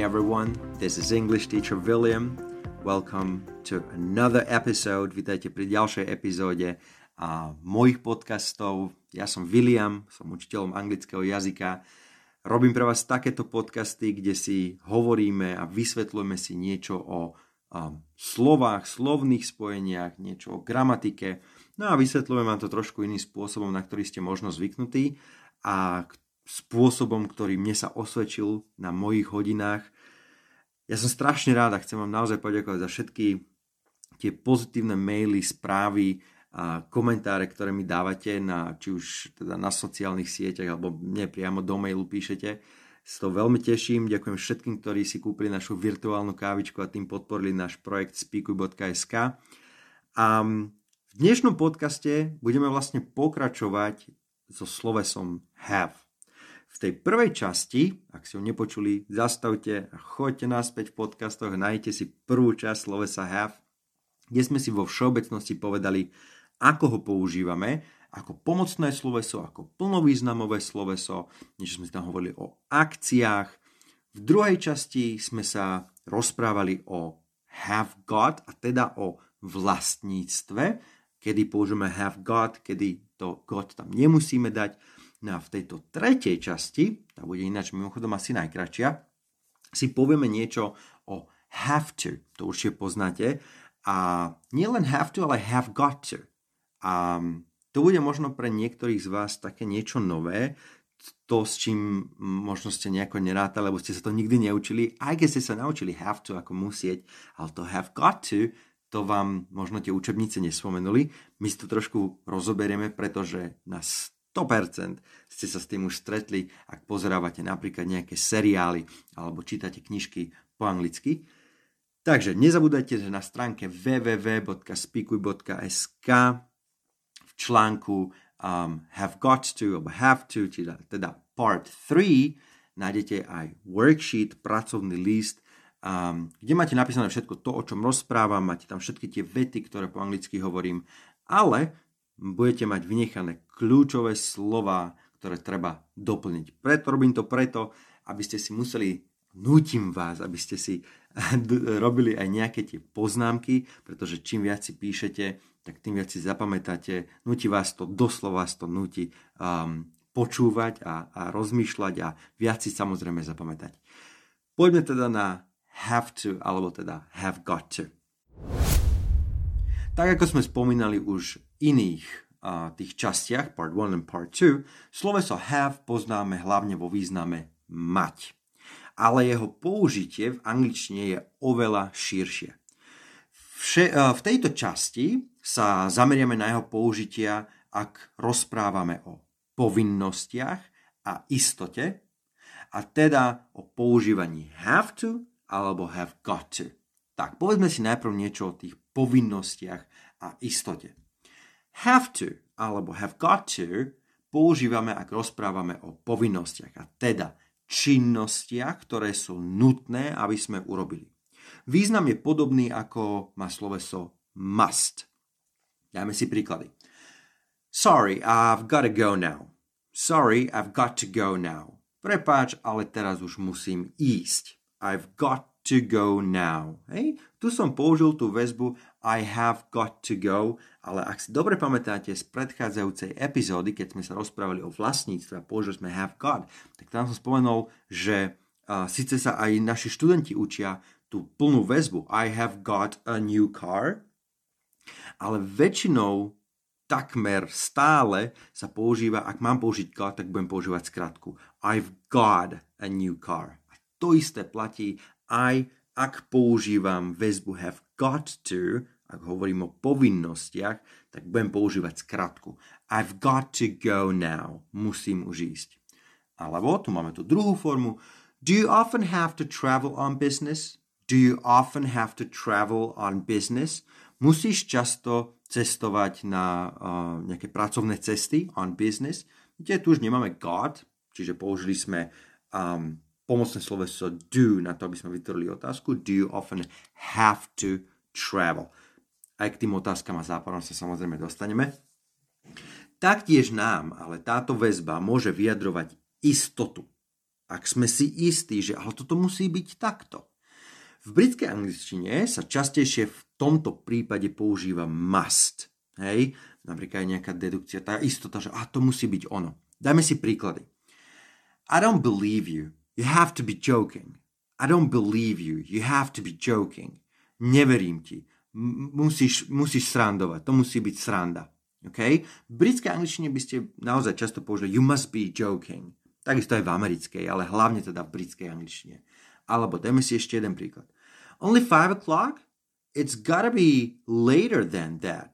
Everyone, this is English teacher William. Welcome to another episode. Vítajte pri ďalšej epizóde a mojich podcastov. Ja som William, som učiteľom anglického jazyka. Robím pre vás takéto podcasty, kde si hovoríme a vysvetľujeme si niečo o um, slovách, slovných spojeniach, niečo o gramatike. No a vysvetľujem vám to trošku iným spôsobom, na ktorý ste možno zvyknutí a spôsobom, ktorý mne sa osvedčil na mojich hodinách. Ja som strašne rád a chcem vám naozaj poďakovať za všetky tie pozitívne maily, správy a komentáre, ktoré mi dávate na, či už teda na sociálnych sieťach alebo mne priamo do mailu píšete. S to veľmi teším. Ďakujem všetkým, ktorí si kúpili našu virtuálnu kávičku a tým podporili náš projekt speakuj.sk. A v dnešnom podcaste budeme vlastne pokračovať so slovesom have. V tej prvej časti, ak si ho nepočuli, zastavte a choďte naspäť v podcastoch, nájdete si prvú časť slovesa have, kde sme si vo všeobecnosti povedali, ako ho používame, ako pomocné sloveso, ako plnovýznamové sloveso, niečo sme tam hovorili o akciách. V druhej časti sme sa rozprávali o have got, a teda o vlastníctve, kedy použijeme have got, kedy to got tam nemusíme dať. No a v tejto tretej časti, tá bude ináč mimochodom asi najkračšia, si povieme niečo o have to, to určite poznáte. A nielen have to, ale have got to. A to bude možno pre niektorých z vás také niečo nové, to, s čím možno ste nejako nerátali, lebo ste sa to nikdy neučili, aj keď ste sa naučili have to ako musieť, ale to have got to, to vám možno tie učebnice nespomenuli. My si to trošku rozoberieme, pretože na 100% ste sa s tým už stretli, ak pozerávate napríklad nejaké seriály alebo čítate knižky po anglicky. Takže nezabúdajte, že na stránke www.speakuj.sk v článku um, have got to alebo have to, teda, teda part 3, nájdete aj worksheet, pracovný list, um, kde máte napísané všetko to, o čom rozprávam, máte tam všetky tie vety, ktoré po anglicky hovorím, ale budete mať vynechané kľúčové slova, ktoré treba doplniť. Preto robím to preto, aby ste si museli, nútim vás, aby ste si robili aj nejaké tie poznámky, pretože čím viac si píšete, tak tým viac si zapamätáte. Nutí vás to, doslova vás to nutí um, počúvať a, a rozmýšľať a viac si samozrejme zapamätať. Poďme teda na have to, alebo teda have got to. Tak ako sme spomínali už iných a, tých častiach, part 1 and part 2, sloveso have poznáme hlavne vo význame mať. Ale jeho použitie v angličtine je oveľa širšie. Vše, a, v tejto časti sa zameriame na jeho použitia, ak rozprávame o povinnostiach a istote, a teda o používaní have to alebo have got to. Tak, povedzme si najprv niečo o tých povinnostiach a istote. Have to alebo have got to používame, ak rozprávame o povinnostiach a teda činnostiach, ktoré sú nutné, aby sme urobili. Význam je podobný ako má sloveso must. Dajme si príklady. Sorry, I've got to go now. Sorry, I've got to go now. Prepáč, ale teraz už musím ísť. I've got to go now. Hej? Tu som použil tú väzbu I have got to go, ale ak si dobre pamätáte z predchádzajúcej epizódy, keď sme sa rozprávali o vlastníctve a použili sme have got, tak tam som spomenul, že uh, síce sa aj naši študenti učia tú plnú väzbu I have got a new car, ale väčšinou takmer stále sa používa, ak mám použiť got, tak budem používať skratku I've got a new car. A to isté platí aj ak používam väzbu have got to, ak hovorím o povinnostiach, tak budem používať skratku. I've got to go now. Musím už ísť. Alebo tu máme tú druhú formu. Do you often have to travel on business? Do you often have to travel on business? Musíš často cestovať na uh, nejaké pracovné cesty on business. Kde tu už nemáme got, čiže použili sme um, pomocné sloveso do na to, aby sme vytvorili otázku. Do you often have to travel? Aj k tým otázkam a záporom sa samozrejme dostaneme. Taktiež nám ale táto väzba môže vyjadrovať istotu. ak sme si istí, že ale toto musí byť takto. V britskej angličtine sa častejšie v tomto prípade používa must. Hej? Napríklad nejaká dedukcia, tá istota, že a to musí byť ono. Dajme si príklady. I don't believe you. You have to be joking. I don't believe you. You have to be joking. Neverím ti. musíš, musíš srandovať. To musí byť sranda. Okay? V britskej angličtine by ste naozaj často použili you must be joking. Takisto aj v americkej, ale hlavne teda v britskej angličtine. Alebo dajme si ešte jeden príklad. Only 5 o'clock? It's gotta be later than that.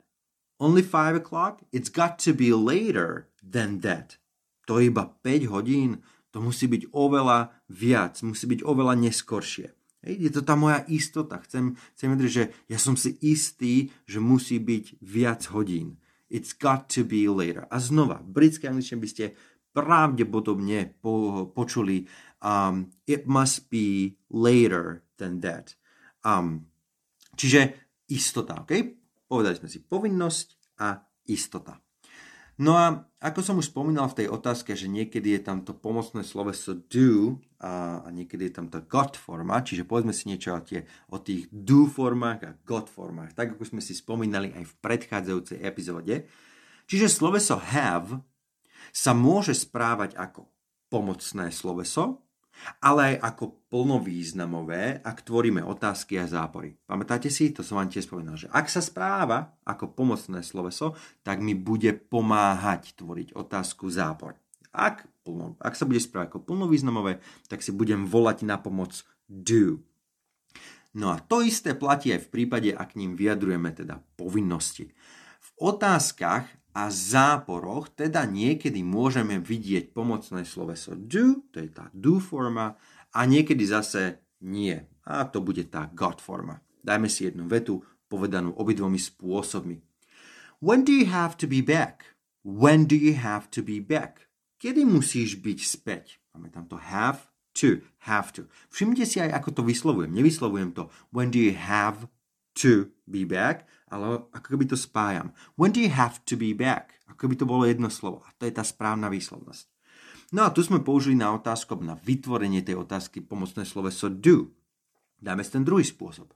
Only 5 o'clock? It's got to be later than that. To je iba 5 hodín? To musí byť oveľa viac, musí byť oveľa neskoršie. Je to tá moja istota. Chcem, chcem vedieť, že ja som si istý, že musí byť viac hodín. It's got to be later. A znova, v britskej angličtine by ste pravdepodobne po, počuli um, it must be later than that. Um, čiže istota, ok? Povedali sme si povinnosť a istota. No a ako som už spomínal v tej otázke, že niekedy je tam to pomocné sloveso do a, niekedy je tam tá got forma, čiže povedzme si niečo o, tie, o tých do formách a got formách, tak ako sme si spomínali aj v predchádzajúcej epizóde. Čiže sloveso have sa môže správať ako pomocné sloveso, ale aj ako plnovýznamové, ak tvoríme otázky a zápory. Pamätáte si, to som vám tiež spomínal, že ak sa správa ako pomocné sloveso, tak mi bude pomáhať tvoriť otázku zápor. Ak, plno, ak sa bude správať ako plnovýznamové, tak si budem volať na pomoc do. No a to isté platí aj v prípade, ak ním vyjadrujeme teda povinnosti. V otázkach a záporoch teda niekedy môžeme vidieť pomocné sloveso do, to je tá do forma, a niekedy zase nie. A to bude tá got forma. Dajme si jednu vetu, povedanú obidvomi spôsobmi. When do you have to be back? When do you have to be back? Kedy musíš byť späť? Máme tam to have to, have to. Všimnite si aj, ako to vyslovujem. Nevyslovujem to when do you have to be back, ale ako keby to spájam. When do you have to be back? Ako by to bolo jedno slovo. A to je tá správna výslovnosť. No a tu sme použili na otázku, na vytvorenie tej otázky pomocné sloveso do. Dáme si ten druhý spôsob.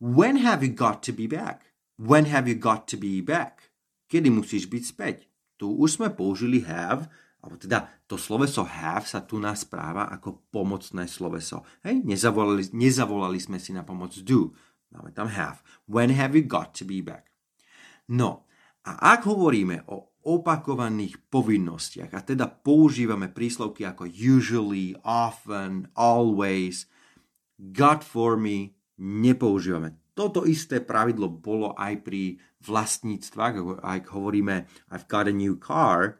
When have you got to be back? When have you got to be back? Kedy musíš byť späť? Tu už sme použili have, alebo teda to sloveso have sa tu nás správa ako pomocné sloveso. Hej, nezavolali, nezavolali sme si na pomoc do. Máme tam have. When have you got to be back? No, a ak hovoríme o opakovaných povinnostiach a teda používame príslovky ako usually, often, always, got for me, nepoužívame. Toto isté pravidlo bolo aj pri vlastníctvách, ak hovoríme I've got a new car,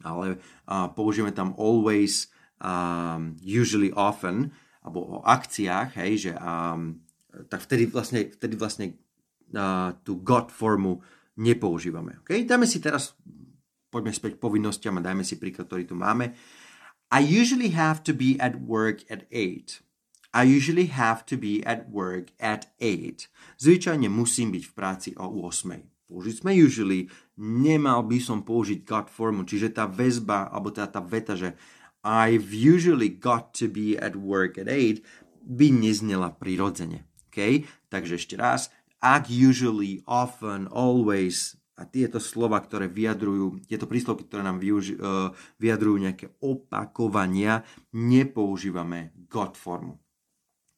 ale uh, použijeme tam always, um, usually, often, alebo o akciách, hej, že um, tak vtedy vlastne, vtedy vlastne uh, tú God formu nepoužívame. Okay? Dáme si teraz, poďme späť povinnostiam a dajme si príklad, ktorý tu máme. I usually have to be at work at 8. I usually have to be at work at 8. Zvyčajne musím byť v práci o 8. Použiť sme usually, nemal by som použiť got formu, čiže tá väzba, alebo teda tá veta, že I've usually got to be at work at 8 by neznela prirodzene. Okay? Takže ešte raz, ak usually, often, always a tieto slova, ktoré vyjadrujú, tieto príslovky, ktoré nám využi, uh, vyjadrujú nejaké opakovania, nepoužívame got formu.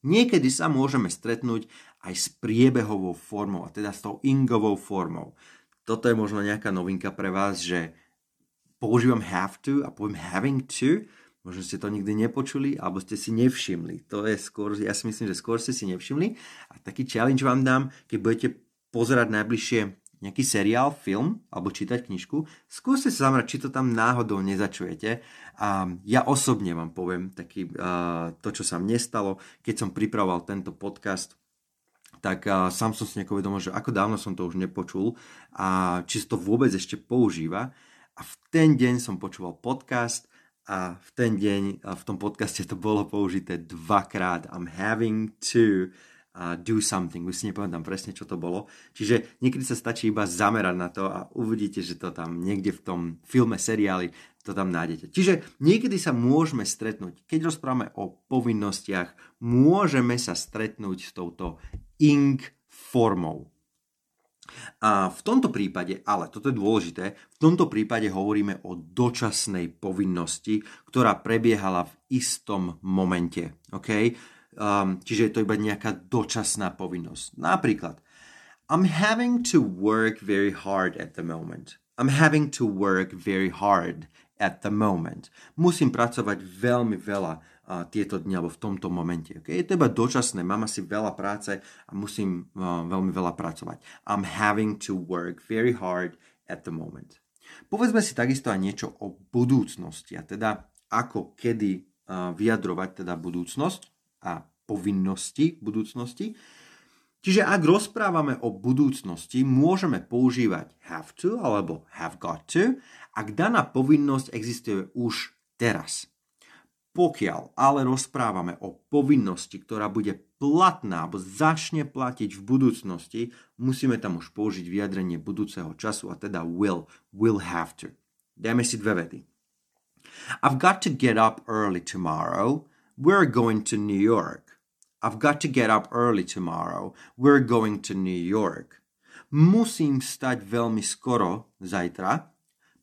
Niekedy sa môžeme stretnúť aj s priebehovou formou, a teda s tou ingovou formou. Toto je možno nejaká novinka pre vás, že používam have to a poviem having to, Možno ste to nikdy nepočuli, alebo ste si nevšimli. To je skôr, ja si myslím, že skôr ste si nevšimli. A taký challenge vám dám, keď budete pozerať najbližšie nejaký seriál, film alebo čítať knižku, skúste sa zamerať, či to tam náhodou nezačujete. A ja osobne vám poviem taký, uh, to, čo sa mne stalo, keď som pripravoval tento podcast, tak uh, sám som si nejako vedomil, že ako dávno som to už nepočul a či sa to vôbec ešte používa. A v ten deň som počúval podcast a v ten deň, a v tom podcaste to bolo použité dvakrát. I'm having to uh, do something. Už si nepamätám presne, čo to bolo. Čiže niekedy sa stačí iba zamerať na to a uvidíte, že to tam niekde v tom filme, seriáli to tam nájdete. Čiže niekedy sa môžeme stretnúť, keď rozprávame o povinnostiach, môžeme sa stretnúť s touto ing formou. A v tomto prípade, ale toto je dôležité, v tomto prípade hovoríme o dočasnej povinnosti, ktorá prebiehala v istom momente. Okay? Um, čiže je to iba nejaká dočasná povinnosť. Napríklad, I'm having to work very hard at the moment. I'm having to work very hard at the moment. Musím pracovať veľmi veľa tieto dni alebo v tomto momente. Okay? Je to iba dočasné, mám asi veľa práce a musím uh, veľmi veľa pracovať. I'm having to work very hard at the moment. Povedzme si takisto aj niečo o budúcnosti a teda ako kedy uh, vyjadrovať teda budúcnosť a povinnosti budúcnosti. Čiže ak rozprávame o budúcnosti, môžeme používať have to alebo have got to, ak daná povinnosť existuje už teraz. Pokiaľ ale rozprávame o povinnosti, ktorá bude platná alebo začne platiť v budúcnosti, musíme tam už použiť vyjadrenie budúceho času a teda will, will have to. Dajme si dve vety. I've got to get up early tomorrow. We're going to New York. I've got to get up early tomorrow. We're going to New York. Musím vstať veľmi skoro zajtra,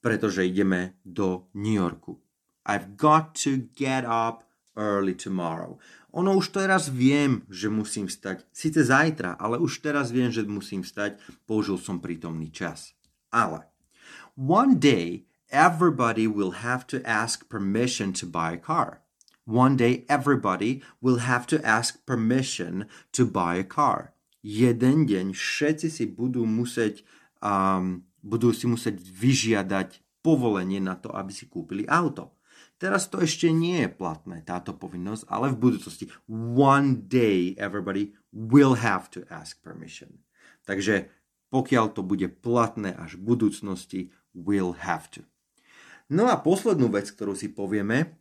pretože ideme do New Yorku. I've got to get up early tomorrow. Ono už teraz viem, že musím vstať. Sice zajtra, ale už teraz viem, že musím vstať. Použil som prítomný čas. Ale one day everybody will have to ask permission to buy a car. One day everybody will have to ask permission to buy a car. Jeden deň všetci si budú musieť, um, budú si musieť vyžiadať povolenie na to, aby si kúpili auto. Teraz to ešte nie je platné, táto povinnosť, ale v budúcnosti one day everybody will have to ask permission. Takže pokiaľ to bude platné až v budúcnosti, will have to. No a poslednú vec, ktorú si povieme,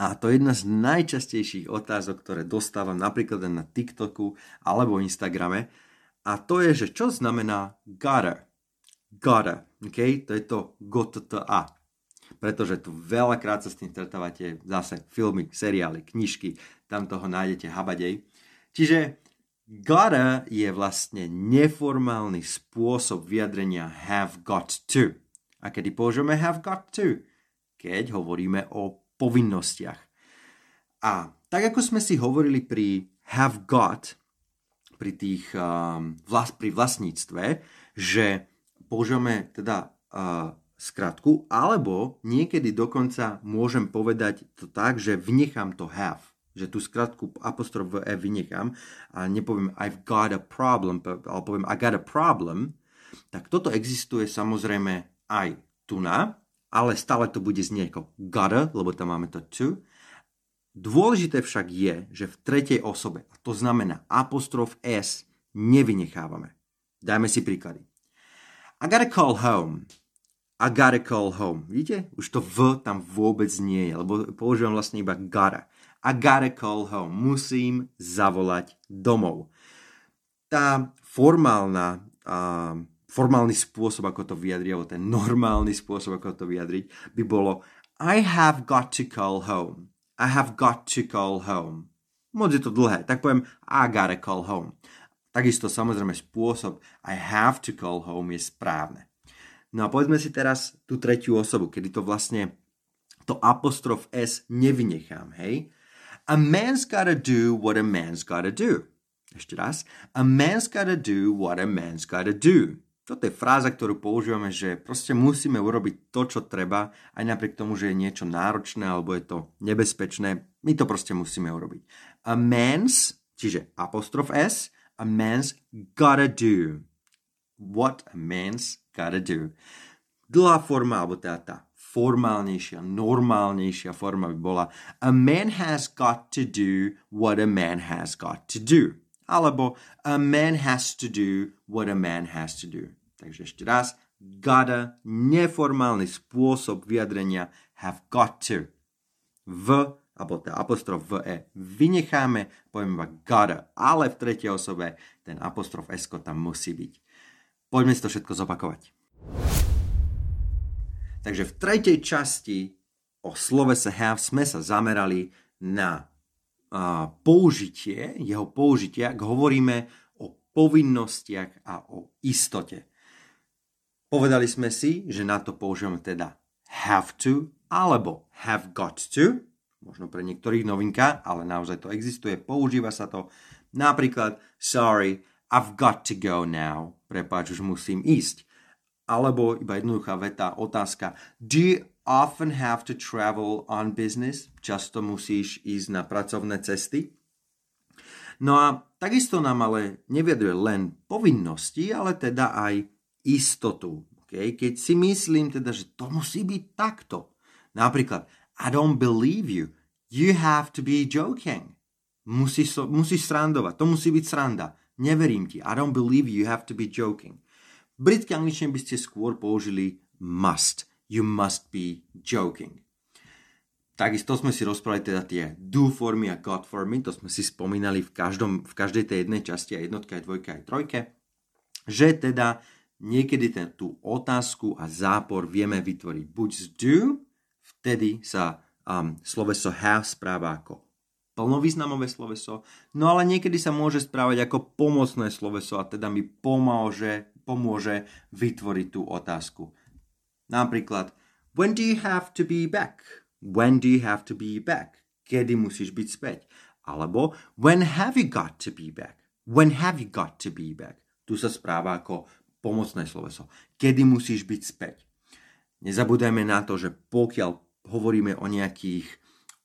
a to je jedna z najčastejších otázok, ktoré dostávam napríklad na TikToku alebo Instagrame. A to je, že čo znamená gotta. Gotta. Okay? To je to gotta. Pretože tu veľakrát sa s tým stretávate zase filmy, seriály, knižky, tam toho nájdete habadej. Čiže gotta je vlastne neformálny spôsob vyjadrenia have got to. A kedy použijeme have got to? Keď hovoríme o povinnostiach. A tak ako sme si hovorili pri have got, pri, tých, um, vlas, pri vlastníctve, že používame teda uh, skratku, alebo niekedy dokonca môžem povedať to tak, že vynechám to have že tú skratku apostrof v E vynechám a nepoviem I've got a problem, ale poviem I got a problem, tak toto existuje samozrejme aj tu na, ale stále to bude znieť ako gotta, lebo tam máme to to. Dôležité však je, že v tretej osobe, a to znamená apostrof S, nevynechávame. Dajme si príklady. I gotta call home. I gotta call home. Vidíte? Už to V tam vôbec nie je, lebo používam vlastne iba gotta. I gotta call home. Musím zavolať domov. Tá formálna uh, formálny spôsob, ako to vyjadriť, alebo ten normálny spôsob, ako to vyjadriť, by bolo I have got to call home. I have got to call home. Moc je to dlhé, tak poviem I gotta call home. Takisto samozrejme spôsob I have to call home je správne. No a povedzme si teraz tú tretiu osobu, kedy to vlastne to apostrof S nevynechám, hej? A man's gotta do what a man's gotta do. Ešte raz. A man's gotta do what a man's gotta do. Toto je fráza, ktorú používame, že proste musíme urobiť to, čo treba, aj napriek tomu, že je niečo náročné alebo je to nebezpečné. My to proste musíme urobiť. A man's, čiže apostrof S, a man's gotta do. What a man's gotta do. Dlhá forma, alebo teda tá formálnejšia, normálnejšia forma by bola A man has got to do what a man has got to do. Alebo a man has to do what a man has to do. Takže ešte raz, gotta, neformálny spôsob vyjadrenia have got to. V alebo ten apostrof v e vynecháme, povieme iba gotta, ale v tretej osobe ten apostrof s tam musí byť. Poďme si to všetko zopakovať. Takže v tretej časti o slovese have sme sa zamerali na uh, použitie, jeho použitie, ak hovoríme o povinnostiach a o istote. Povedali sme si, že na to používame teda have to alebo have got to, možno pre niektorých novinka, ale naozaj to existuje, používa sa to. Napríklad, sorry, I've got to go now, prepáč, už musím ísť. Alebo iba jednoduchá veta, otázka, do you often have to travel on business? Často musíš ísť na pracovné cesty? No a takisto nám ale nevieduje len povinnosti, ale teda aj istotu. Okay? Keď si myslím teda, že to musí byť takto. Napríklad, I don't believe you. You have to be joking. Musíš, so, musíš srandovať. To musí byť sranda. Neverím ti. I don't believe you. You have to be joking. V britskej angličtine by ste skôr použili must. You must be joking. Takisto sme si rozprávali teda tie do formy a got formy, to sme si spomínali v, každom, v každej tej jednej časti, aj jednotke, aj dvojke, aj trojke, že teda niekedy ten, tú otázku a zápor vieme vytvoriť buď z do, vtedy sa um, sloveso have správa ako plnovýznamové sloveso, no ale niekedy sa môže správať ako pomocné sloveso a teda mi pomôže, pomôže vytvoriť tú otázku. Napríklad, when do you have to be back? When do you have to be back? Kedy musíš byť späť? Alebo, when have you got to be back? When have you got to be back? Tu sa správa ako pomocné sloveso. Kedy musíš byť späť? Nezabúdajme na to, že pokiaľ hovoríme o nejakých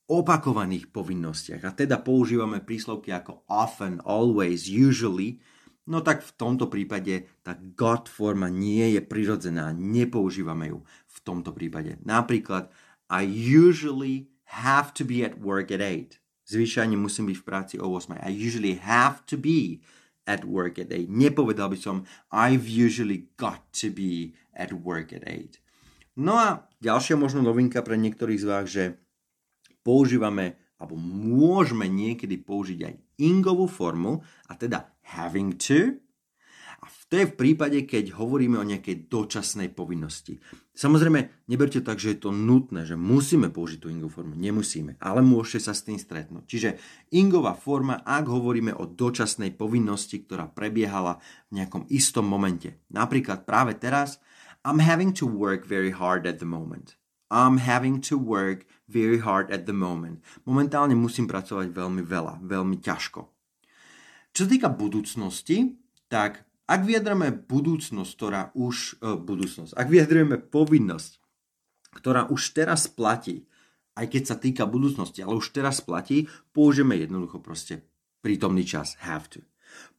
opakovaných povinnostiach a teda používame príslovky ako often, always, usually, No tak v tomto prípade tá got forma nie je prirodzená, nepoužívame ju v tomto prípade. Napríklad I usually have to be at work at 8. Zvyčajne musím byť v práci o 8. I usually have to be at work at 8. Nepovedal by som I've usually got to be at work at 8. No a ďalšia možno novinka pre niektorých z vás, že používame alebo môžeme niekedy použiť aj ingovú formu, a teda having to, a to je v prípade, keď hovoríme o nejakej dočasnej povinnosti. Samozrejme, neberte tak, že je to nutné, že musíme použiť tú ingovú formu. Nemusíme, ale môžete sa s tým stretnúť. Čiže ingová forma, ak hovoríme o dočasnej povinnosti, ktorá prebiehala v nejakom istom momente. Napríklad práve teraz, I'm having to work very hard at the moment. I'm having to work very hard at the moment. Momentálne musím pracovať veľmi veľa, veľmi ťažko. Čo sa týka budúcnosti, tak ak vyjadreme budúcnosť, ktorá už... Uh, budúcnosť. Ak vyjadrujeme povinnosť, ktorá už teraz platí, aj keď sa týka budúcnosti, ale už teraz platí, použijeme jednoducho proste prítomný čas have to.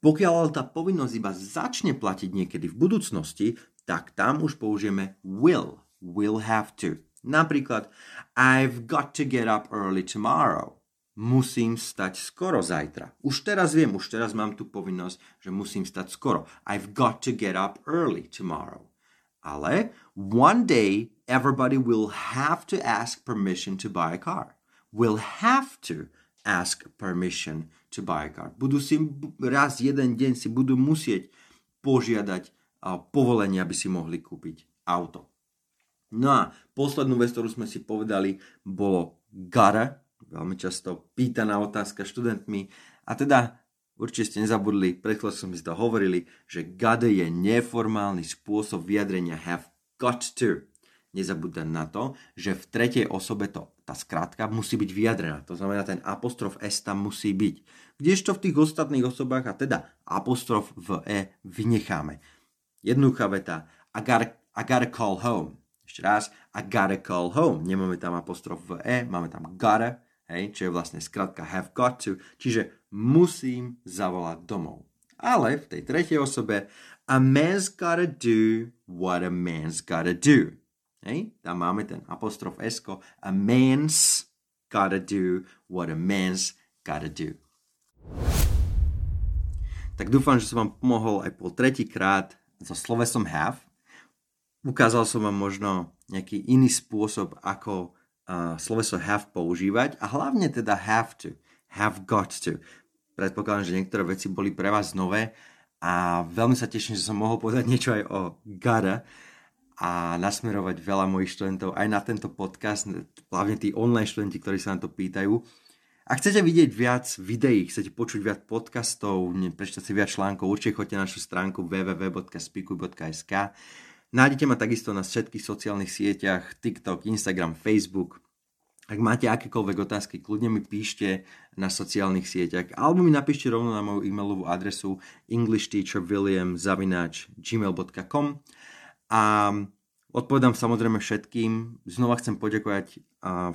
Pokiaľ ale tá povinnosť iba začne platiť niekedy v budúcnosti, tak tam už použijeme will, will have to. Napríklad, I've got to get up early tomorrow. Musím stať skoro zajtra. Už teraz viem, už teraz mám tú povinnosť, že musím stať skoro. I've got to get up early tomorrow. Ale one day everybody will have to ask permission to buy a car. Will have to ask permission to buy a car. Budú si raz jeden deň si budú musieť požiadať povolenie, aby si mohli kúpiť auto. No a poslednú vec, ktorú sme si povedali, bolo gotta, veľmi často pýtaná otázka študentmi. A teda určite ste nezabudli, pred sme si to hovorili, že gotta je neformálny spôsob vyjadrenia have got to. Nezabúdať na to, že v tretej osobe to, tá skratka musí byť vyjadrená. To znamená, ten apostrof S tam musí byť. Kdežto v tých ostatných osobách, a teda apostrof v E vynecháme. Jednoduchá veta, I gotta, I gotta call home. Ešte raz, I gotta call home. Nemáme tam apostrof v E, máme tam gotta, hej, čo je vlastne skratka have got to, čiže musím zavolať domov. Ale v tej tretej osobe a man's gotta do what a man's gotta do. Hej, tam máme ten apostrof S, a man's gotta do what a man's gotta do. Tak dúfam, že som vám pomohol aj po tretíkrát so slovesom have ukázal som vám možno nejaký iný spôsob, ako uh, sloveso have používať a hlavne teda have to, have got to. Predpokladám, že niektoré veci boli pre vás nové a veľmi sa teším, že som mohol povedať niečo aj o gotta a nasmerovať veľa mojich študentov aj na tento podcast, hlavne tí online študenti, ktorí sa na to pýtajú. Ak chcete vidieť viac videí, chcete počuť viac podcastov, prečítať si viac článkov, určite choďte na našu stránku www.speakuj.sk. Nájdete ma takisto na všetkých sociálnych sieťach, TikTok, Instagram, Facebook. Ak máte akékoľvek otázky, kľudne mi píšte na sociálnych sieťach alebo mi napíšte rovno na moju e-mailovú adresu englishteacherwilliam.gmail.com a odpovedám samozrejme všetkým. Znova chcem poďakovať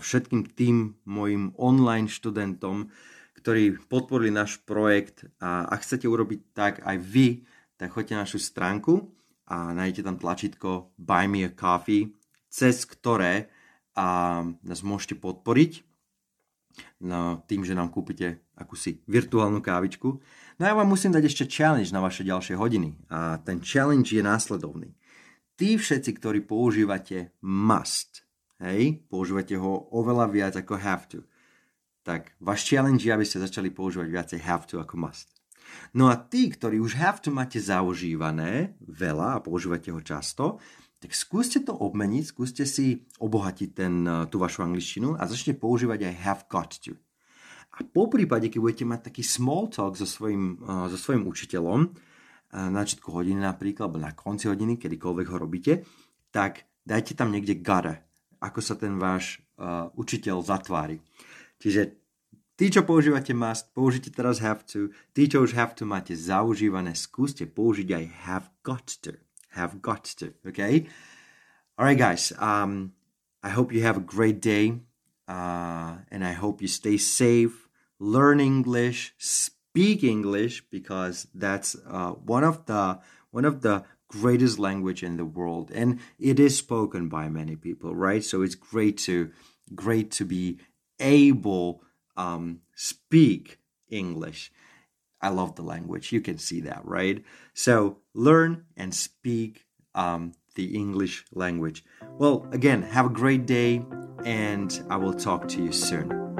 všetkým tým mojim online študentom, ktorí podporili náš projekt a ak chcete urobiť tak aj vy, tak choďte na našu stránku a nájdete tam tlačítko Buy me a coffee, cez ktoré a nás môžete podporiť no, tým, že nám kúpite akúsi virtuálnu kávičku. No ja vám musím dať ešte challenge na vaše ďalšie hodiny. A ten challenge je následovný. Tí všetci, ktorí používate must, hej, používate ho oveľa viac ako have to, tak váš challenge je, aby ste začali používať viacej have to ako must. No a tí, ktorí už have to máte zaužívané veľa a používate ho často, tak skúste to obmeniť, skúste si obohatiť ten, eh, tú vašu angličtinu a začne používať aj have got to. A po prípade, keď budete mať taký small talk so svojím, uh, so svojím učiteľom, uh, na začiatku hodiny napríklad, alebo na konci hodiny, kedykoľvek ho robíte, tak dajte tam niekde gotta, ako sa ten váš uh, učiteľ zatvári. Čiže Tí, čo používate must, použite teraz have to. Tí, čo už have to máte zaužívané, skúste použiť aj have got to. Have got to, okay? All right, guys. Um, I hope you have a great day. Uh, and I hope you stay safe, learn English, speak English, because that's uh, one of the one of the greatest language in the world, and it is spoken by many people, right? So it's great to great to be able um, speak English. I love the language. You can see that, right? So learn and speak um, the English language. Well, again, have a great day, and I will talk to you soon.